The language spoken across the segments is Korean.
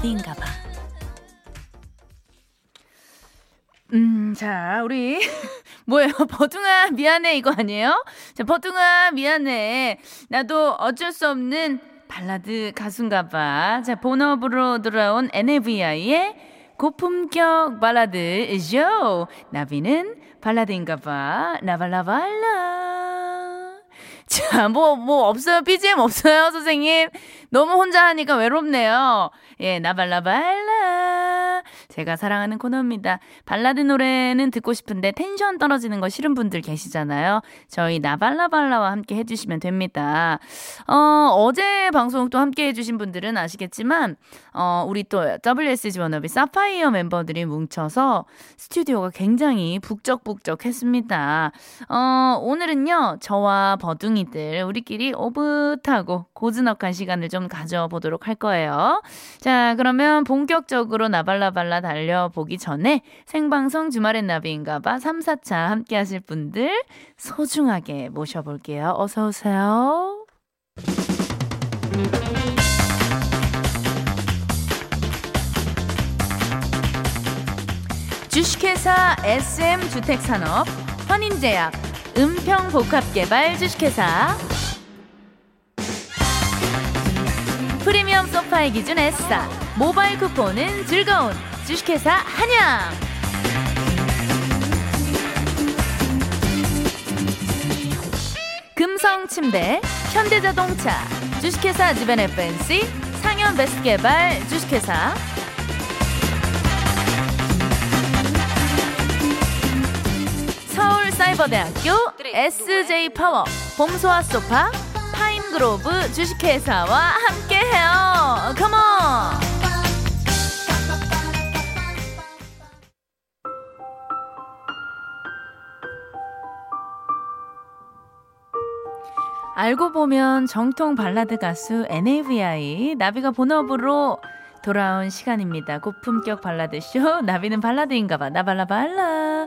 나비인가 봐. 음, 자, 우리 뭐예요? 버둥아 미안해 이거 아니에요? 자, 버둥아 미안해. 나도 어쩔 수 없는 발라드 가수인가 봐. 자, 본업으로 돌아온 NAVI의 고품격 발라드 쇼. 나비는 발라드인가 봐. 나발라발라. 자, 뭐, 뭐, 없어요? BGM 없어요, 선생님? 너무 혼자 하니까 외롭네요. 예, 나발라발라. 제가 사랑하는 코너입니다. 발라드 노래는 듣고 싶은데 텐션 떨어지는 거 싫은 분들 계시잖아요. 저희 나발라발라와 함께 해주시면 됩니다. 어, 어제 방송 또 함께 해주신 분들은 아시겠지만, 어, 우리 또 WSG 워너비 사파이어 멤버들이 뭉쳐서 스튜디오가 굉장히 북적북적 했습니다. 어, 오늘은요, 저와 버둥이들, 우리끼리 오붓하고 고즈넉한 시간을 좀 가져보도록 할 거예요. 자, 그러면 본격적으로 나발라발라 달려보기 전에 생방송 주말엔 나비인가봐 3, 4차 함께 하실 분들 소중하게 모셔볼게요. 어서오세요. 주식회사 SM주택산업, 환인제약, 은평복합개발 주식회사, 프리미엄 소파의 기준 S사, 모바일 쿠폰은 즐거운 주식회사 한양. 금성침대, 현대자동차, 주식회사 지벤 FNC, 상현 베스트개발 주식회사, 서울사이버대학교 SJ파워, 봄소아 소파, 파인그로브 주식회사와 함께해요. Come on! 알고 보면 정통 발라드 가수 NAVI 나비가 본업으로 돌아온 시간입니다. 고품격 발라드쇼 나비는 발라드인가봐 나발라발라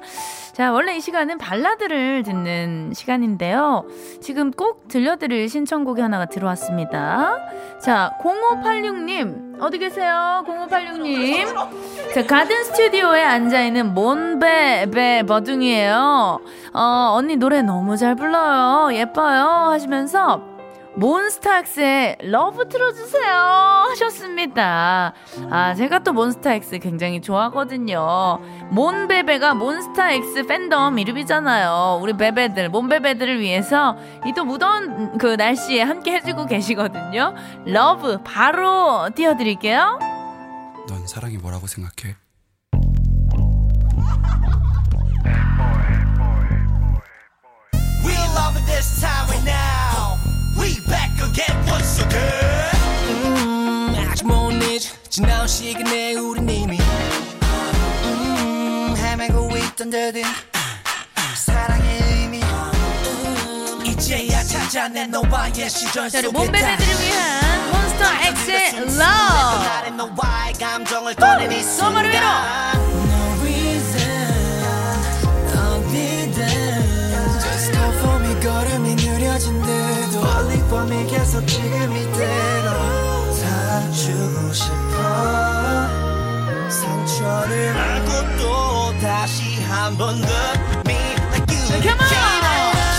자 원래 이 시간은 발라드를 듣는 시간인데요. 지금 꼭 들려드릴 신청곡이 하나가 들어왔습니다. 자 0586님 어디 계세요? 0586님 자 가든 스튜디오에 앉아있는 몬베베 버둥이에요. 어 언니 노래 너무 잘 불러요. 예뻐요 하시면서 몬스타엑스의 Love 틀어주세요 하셨습니다. 아, 제가 또 몬스타엑스 굉장히 좋아하거든요. 몬베베가 몬스타엑스 팬덤 이름이잖아요. 우리 베베들, 몬베베들을 위해서 이 또 무더운 그 날씨에 함께 해주고 계시거든요. Love 바로 띄워드릴게요. 넌 사랑이 뭐라고 생각해? Again once again. 음, 아직 못 잊어 지나온 시간에 우린 이미 음, 헤매고 있던 듯이 사랑의 의미 음, 이제야 찾아낸 너와의 시절 속에 몬베베들을 위한 감정을 꺼낸 이 너머를 위로. Me 계속 지금 이대로 사주고 싶어 상처를 알고 또 다시 한번 Love me like you Come on.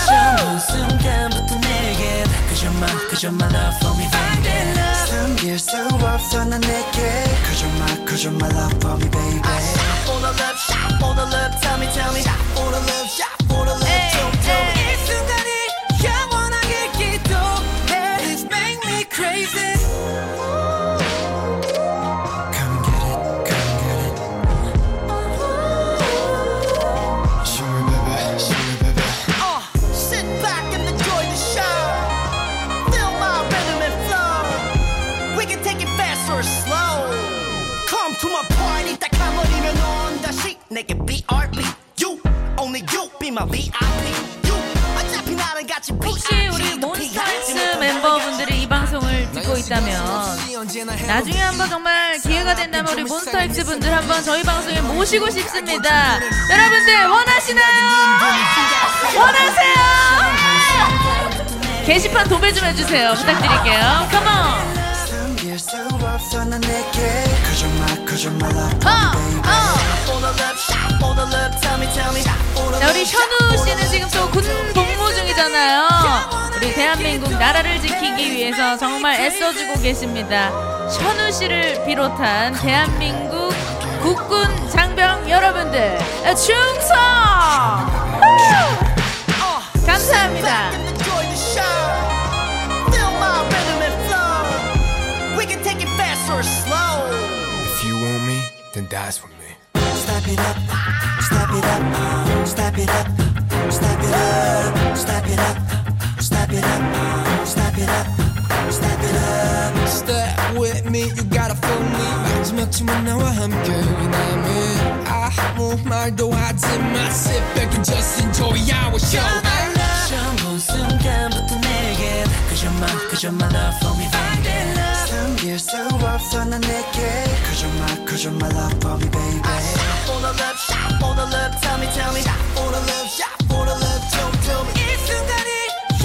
처음 순간부터 내게 그저 만 그저만 love for me baby 숨길 수 없어 난 내게 그저 만 그저만 love for me baby 혹시 우리 또 몬스타엑스 멤버분들이 이 방송을 듣고 있다면 나중에 한번 정말 기회가 된다면 우리 몬스타엑스 분들 한번 저희 방송에 모시고 싶습니다. 여러분들 원하시나요? 원하세요? 게시판 도배 좀 해주세요. 부탁드릴게요. Come on. 없어 난 내게 그저만 love 어, baby 어. Wanna 자, 우리 현우 씨는 지금 또 군 복무 중이잖아요. 우리 대한민국 나라를 지키기 위해서 정말 애써주고 계십니다. 현우 씨를 비롯한 대한민국 국군 장병 여러분들 충성! 후! 감사합니다. then dance with me. Step it up, step it up, uh, step it up, step it up, step it up, step it up, uh, step it up, step it up. Step with me, you gotta feel me. 마지막쯤은 나와 함께 남은 아무 말도 하지 마. Sit back and just enjoy our show. 처음 본 순간부터 내게 그저만 그저만 love for me baby 숨길 수 없어 난 내게 그저만 그저만 love for me baby Wanna love shot wanna love tell me tell me Wanna love shot wanna love tell me tell me 이 순간이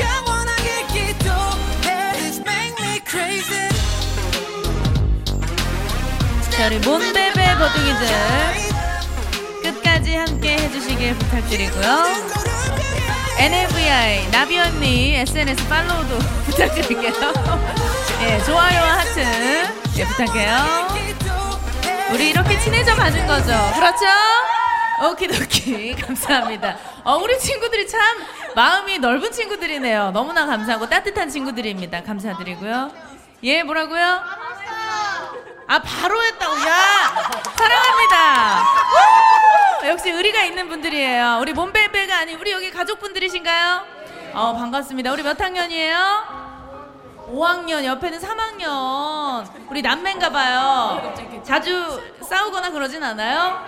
영원하게 기도해 This make me crazy 자, 우리 몬베베 버둥이들 끝까지 함께 해주시길 부탁드리고요. NAVI 나비 언니 SNS 팔로우도 부탁드릴게요. 예, 좋아요와 하트 예, 부탁해요. 우리 이렇게 친해져 가는 거죠. 그렇죠? 오키도키 감사합니다. 어, 우리 친구들이 참 마음이 넓은 친구들이네요. 너무나 감사하고 따뜻한 친구들입니다. 감사드리고요. 예, 뭐라고요? 아 바로 했다고 야 사랑합니다 우! 역시 의리가 있는 분들이에요 우리 몸베베가 아닌 우리 여기 가족분들이신가요? 어 반갑습니다 우리 몇 학년이에요? 5학년 옆에는 3학년 우리 남매인가 봐요 자주 싸우거나 그러진 않아요?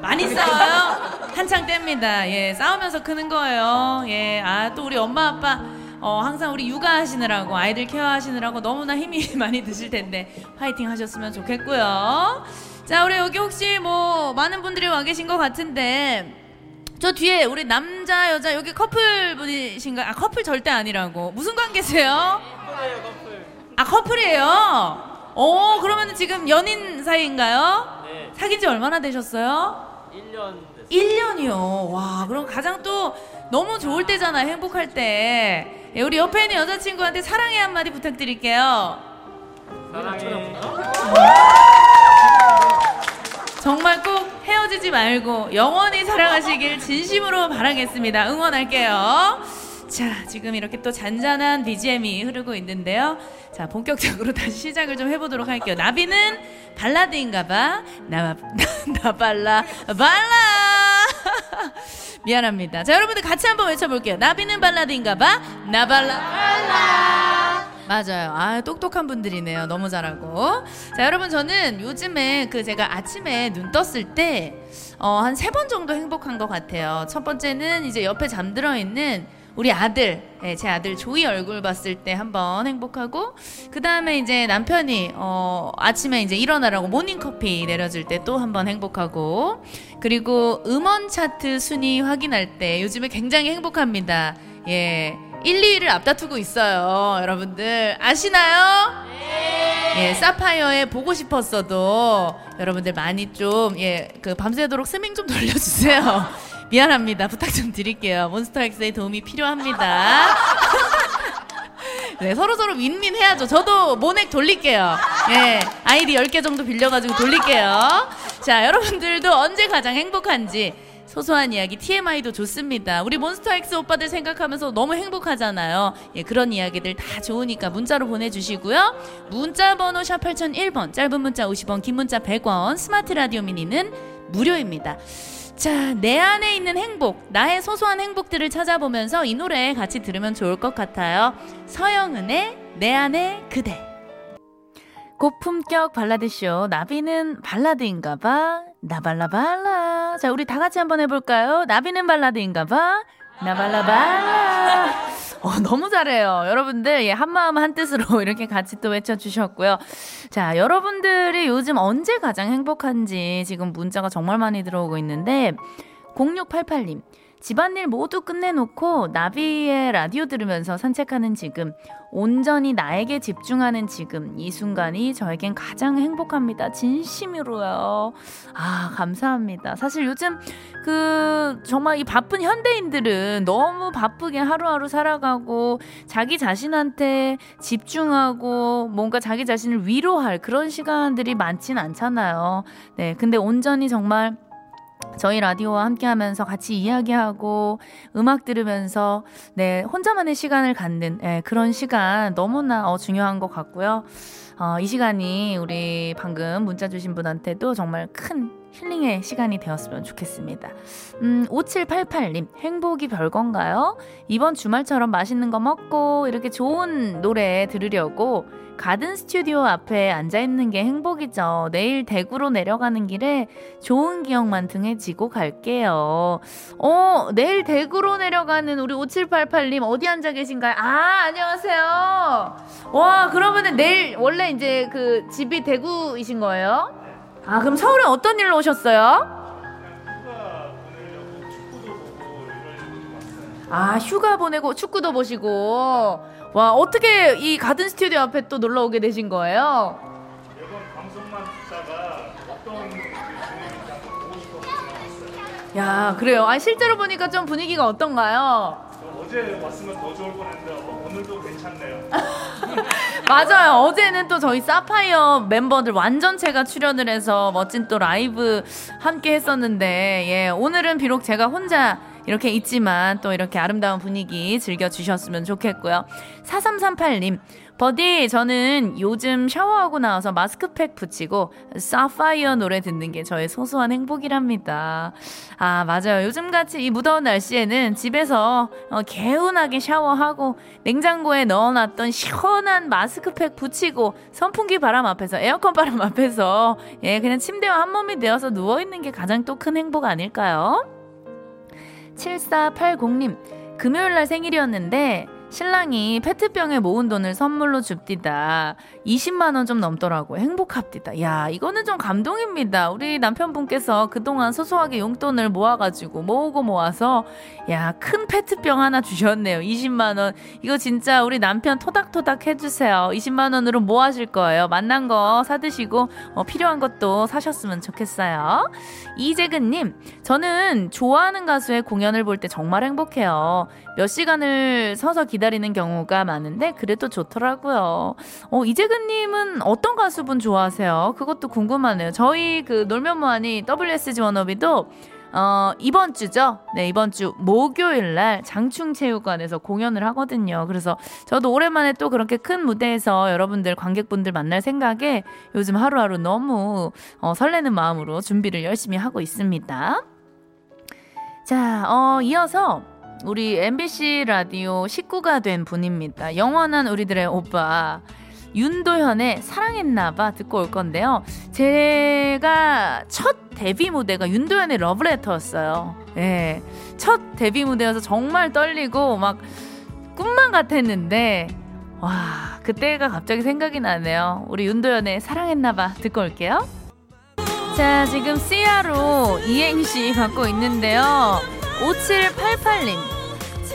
많이 싸워요? 한창 뗍니다 예 싸우면서 크는 거예요 예 아 또 우리 엄마 아빠 어, 항상 우리 육아하시느라고 아이들 케어하시느라고 너무나 힘이 많이 드실 텐데 화이팅 하셨으면 좋겠고요. 자, 우리 여기 혹시 뭐 많은 분들이 와 계신 것 같은데 저 뒤에 우리 남자 여자 여기 커플 분이신가요? 아 커플 절대 아니라고 무슨 관계세요? 아 커플이에요. 어 그러면 지금 연인 사이인가요? 네. 사귄 지 얼마나 되셨어요? 1년 됐어요. 1년이요. 와, 그럼 가장 또 너무 좋을 때잖아, 행복할 때. 예, 우리 옆에 있는 여자친구한테 사랑의 한마디 부탁드릴게요. 사랑해. 정말 꼭 헤어지지 말고 영원히 사랑하시길 진심으로 바라겠습니다. 응원할게요. 자, 지금 이렇게 또 잔잔한 BGM이 흐르고 있는데요. 자, 본격적으로 다시 시작을 좀 해보도록 할게요. 나비는 발라드인가봐. 나, 나 발라, 발라! 미안합니다. 자, 여러분들 같이 한번 외쳐볼게요. 나비는 발라드인가봐. 나 발라, 발라! 맞아요. 아, 똑똑한 분들이네요. 너무 잘하고. 자, 여러분, 저는 요즘에 그 제가 아침에 눈 떴을 때, 어, 한 세 번 정도 행복한 것 같아요. 첫 번째는 이제 옆에 잠들어 있는 우리 아들, 예, 제 아들 조이 얼굴 봤을 때 한번 행복하고, 그 다음에 이제 남편이, 어, 아침에 이제 일어나라고 모닝 커피 내려줄 때 또 한번 행복하고, 그리고 음원 차트 순위 확인할 때 요즘에 굉장히 행복합니다. 예. 1, 2위를 앞다투고 있어요. 여러분들 아시나요? 예, 사파이어에 보고 싶었어도 여러분들 많이 좀 예, 그 밤새도록 스밍 좀 돌려주세요. 미안합니다. 부탁 좀 드릴게요. 몬스터엑스의 도움이 필요합니다. 네, 서로 서로 윈윈 해야죠. 저도 모넥 돌릴게요. 예, 아이디 10개 정도 빌려가지고 돌릴게요. 자, 여러분들도 언제 가장 행복한지 소소한 이야기 TMI도 좋습니다. 우리 몬스터엑스 오빠들 생각하면서 너무 행복하잖아요. 예, 그런 이야기들 다 좋으니까 문자로 보내주시고요. 문자 번호 샵 8001번, 짧은 문자 50원, 긴 문자 100원, 스마트 라디오 미니는 무료입니다. 자, 내 안에 있는 행복, 나의 소소한 행복들을 찾아보면서 이 노래 같이 들으면 좋을 것 같아요. 서영은의 내 안에 그대. 고품격 발라드쇼. 나비는 발라드인가봐. 나발라발라. 자 우리 다 같이 한번 해볼까요? 나비는 발라드인가봐. 나발라발라 어, 너무 잘해요. 여러분들, 예, 한마음 한뜻으로 이렇게 같이 또 외쳐주셨고요. 자, 여러분들이 요즘 언제 가장 행복한지 지금 문자가 정말 많이 들어오고 있는데, 0688님. 집안일 모두 끝내놓고 나비의 라디오 들으면서 산책하는 지금, 온전히 나에게 집중하는 지금, 이 순간이 저에겐 가장 행복합니다. 진심으로요. 아, 감사합니다. 사실 요즘 그, 정말 이 바쁜 현대인들은 너무 바쁘게 하루하루 살아가고, 자기 자신한테 집중하고, 뭔가 자기 자신을 위로할 그런 시간들이 많진 않잖아요. 네. 근데 온전히 정말 저희 라디오와 함께 하면서 같이 이야기하고 음악 들으면서 네, 혼자만의 시간을 갖는 네, 그런 시간 너무나 어, 중요한 것 같고요. 어, 이 시간이 우리 방금 문자 주신 분한테도 정말 큰 힐링의 시간이 되었으면 좋겠습니다. 음, 5788님, 행복이 별건가요? 이번 주말처럼 맛있는 거 먹고 이렇게 좋은 노래 들으려고 가든 스튜디오 앞에 앉아 있는 게 행복이죠. 내일 대구로 내려가는 길에 좋은 기억만 등에 지고 갈게요. 어, 내일 대구로 내려가는 우리 5788님 어디 앉아 계신가요? 아, 안녕하세요. 와, 그러면은 내일 원래 이제 그 집이 대구이신 거예요? 아, 그럼 서울에 어떤 일로 오셨어요? 아, 휴가 보내고 축구도 보시고. 와, 어떻게 이 가든 스튜디오 앞에 또 놀러 오게 되신 거예요? 야, 그래요. 아, 실제로 보니까 좀 분위기가 어떤가요? 저 어제 왔으면 더 좋을 뻔했는데 어, 오늘도 괜찮네요. 맞아요. 어제는 또 저희 사파이어 멤버들 완전체가 출연을 해서 멋진 또 라이브 함께 했었는데, 예, 오늘은 비록 제가 혼자 이렇게 있지만 또 이렇게 아름다운 분위기 즐겨주셨으면 좋겠고요. 4338님, 버디, 저는 요즘 샤워하고 나와서 마스크팩 붙이고 사파이어 노래 듣는 게 저의 소소한 행복이랍니다. 아, 맞아요. 요즘같이 이 무더운 날씨에는 집에서 어, 개운하게 샤워하고 냉장고에 넣어놨던 시원한 마스크팩 붙이고 선풍기 바람 앞에서 에어컨 바람 앞에서 예, 그냥 침대와 한 몸이 되어서 누워있는 게 가장 또 큰 행복 아닐까요? 7480님, 금요일 날 생일이었는데, 신랑이 페트병에 모은 돈을 선물로 줍디다. 20만원 좀 넘더라고요. 행복합디다. 야, 이거는 좀 감동입니다. 우리 남편분께서 그동안 소소하게 용돈을 모아가지고 모으고 모아서, 야, 큰 페트병 하나 주셨네요. 20만원. 이거 진짜 우리 남편 토닥토닥 해주세요. 20만원으로 뭐 하실 거예요? 만난 거 사드시고, 어, 필요한 것도 사셨으면 좋겠어요. 이재근님, 저는 좋아하는 가수의 공연을 볼 때 정말 행복해요. 몇 시간을 서서 기다 리는 경우가 많은데 그래도 좋더라고요. 어, 이재근님은 어떤 가수분 좋아하세요? 그것도 궁금하네요. 저희 그 놀면 뭐하니 WSG 워너비도 어, 이번 주죠? 네, 이번 주 목요일 날 장충체육관에서 공연을 하거든요. 그래서 저도 오랜만에 또 그렇게 큰 무대에서 여러분들, 관객분들 만날 생각에 요즘 하루하루 너무 어, 설레는 마음으로 준비를 열심히 하고 있습니다. 자, 어, 이어서 우리 MBC 라디오 식구가 된 분입니다. 영원한 우리들의 오빠. 윤도현의 사랑했나봐 듣고 올 건데요. 제가 첫 데뷔 무대가 윤도현의 러브레터였어요. 예. 첫 데뷔 무대여서 정말 떨리고 막 꿈만 같았는데, 와, 그때가 갑자기 생각이 나네요. 우리 윤도현의 사랑했나봐 듣고 올게요. 자, 지금 씨야로 이행시 받고 있는데요. 5788님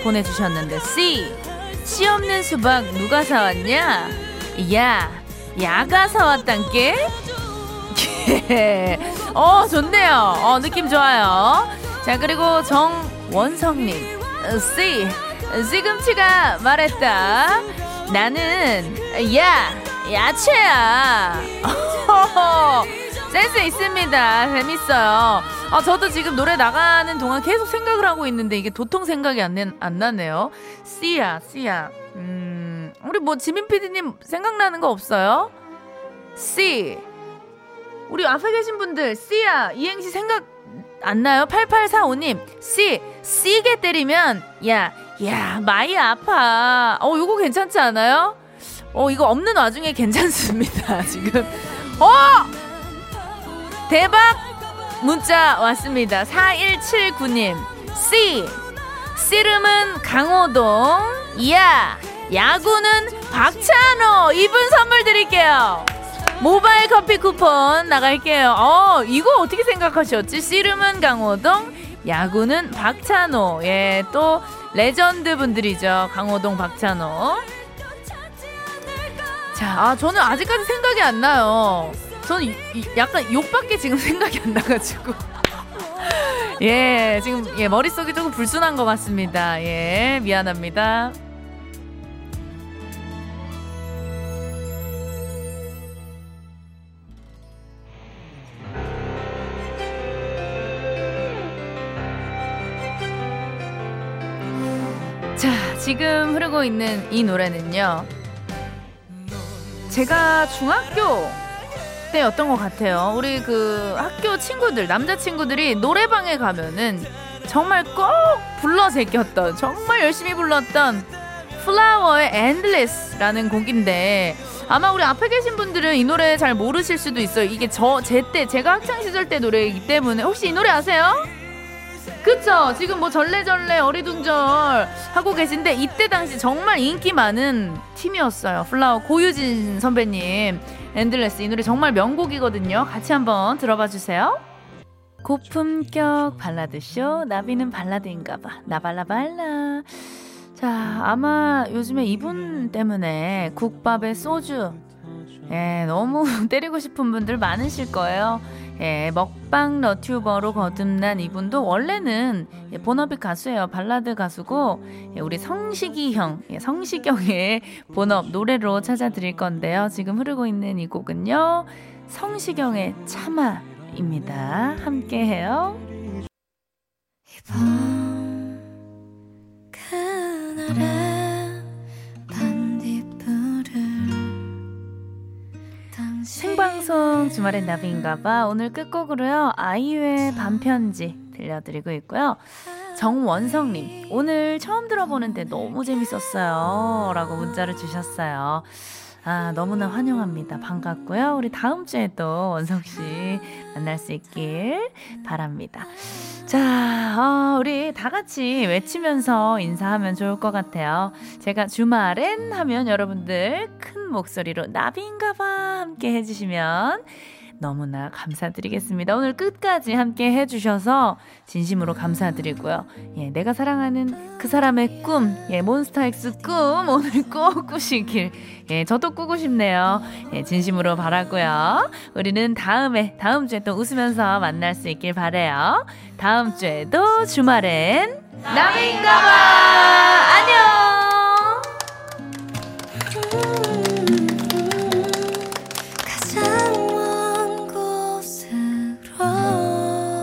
보내주셨는데, 씨, 씨 없는 수박 누가 사왔냐? 야, 야가 사왔단께? 어, 좋네요. 어, 느낌 좋아요. 자, 그리고 정원성님, 씨, 시금치가 말했다. 나는, 야, 야채야. 센스 있습니다. 재밌어요. 아, 저도 지금 노래 나가는 동안 계속 생각을 하고 있는데 이게 도통 생각이 안, 내, 안 나네요. 씨야, 씨야. 음, 우리 뭐 지민 PD님 생각나는 거 없어요? 씨. 우리 앞에 계신 분들, 씨야, 이행시 생각 안 나요? 8845님, 씨, 씨게 때리면, 야, 야, 많이 아파. 어, 이거 괜찮지 않아요? 어, 이거 없는 와중에 괜찮습니다, 지금. 어! 대박! 문자 왔습니다. 4179님. C. 씨름은 강호동, 이야, 야구는 박찬호. 이분 선물 드릴게요. 모바일 커피 쿠폰 나갈게요. 어, 이거 어떻게 생각하셨지? 씨름은 강호동, 야구는 박찬호. 예, 또 레전드 분들이죠. 강호동, 박찬호. 자, 아, 저는 아직까지 생각이 안 나요. 저는 이- 이- 약간 욕밖에 지금 생각이 안 나가지고. 예, 지금 예, 머릿속이 조금 불순한 것 같습니다. 예, 미안합니다. 자, 지금 흐르고 있는 이 노래는요. 제가 중학교 때였던 것 같아요. 우리 그 학교 친구들, 남자 친구들이 노래방에 가면은 정말 꼭 불러 제꼈던, 정말 열심히 불렀던 플라워의 Endless라는 곡인데 아마 우리 앞에 계신 분들은 이 노래 잘 모르실 수도 있어요. 이게 저 제 때 제가 학창 시절 때 노래이기 때문에 혹시 이 노래 아세요? 그쵸? 지금 뭐 절레절레 어리둥절 하고 계신데 이때 당시 정말 인기 많은 팀이었어요. 플라워 고유진 선배님 Endless 이 노래 정말 명곡이거든요. 같이 한번 들어봐 주세요. 고품격 발라드쇼. 나비는 발라드인가봐. 나발라발라. 자 아마 요즘에 이분 때문에 국밥에 소주. 예 너무 때리고 싶은 분들 많으실 거예요 예, 먹방 너튜버로 거듭난 이분도 원래는 예, 본업이 가수예요. 발라드 가수고 예, 우리 성식이 형, 예, 성시경의 본업 노래로 찾아드릴 건데요. 지금 흐르고 있는 이 곡은요. 성시경의 참아입니다. 함께해요. 그날의 생방송 주말엔 나비인가봐. 오늘 끝곡으로요 아이유의 반편지 들려드리고 있고요. 정원성님 오늘 처음 들어보는데 너무 재밌었어요. 라고 문자를 주셨어요. 아 너무나 환영합니다. 반갑고요. 우리 다음 주에 또 원성 씨 만날 수 있길 바랍니다 자 어, 우리 다 같이 외치면서 인사하면 좋을 것 같아요. 제가 주말엔 하면 여러분들 큰 목소리로 나비인가봐 함께 해주시면 너무나 감사드리겠습니다. 오늘 끝까지 함께 해주셔서 진심으로 감사드리고요. 예, 내가 사랑하는 그 사람의 꿈, 예, 몬스타엑스 꿈 오늘 꼭 꾸시길. 예, 저도 꾸고 싶네요. 예, 진심으로 바라고요. 우리는 다음에 다음 주에 또 웃으면서 만날 수 있길 바래요. 다음 주에도 주말엔 나비인가봐.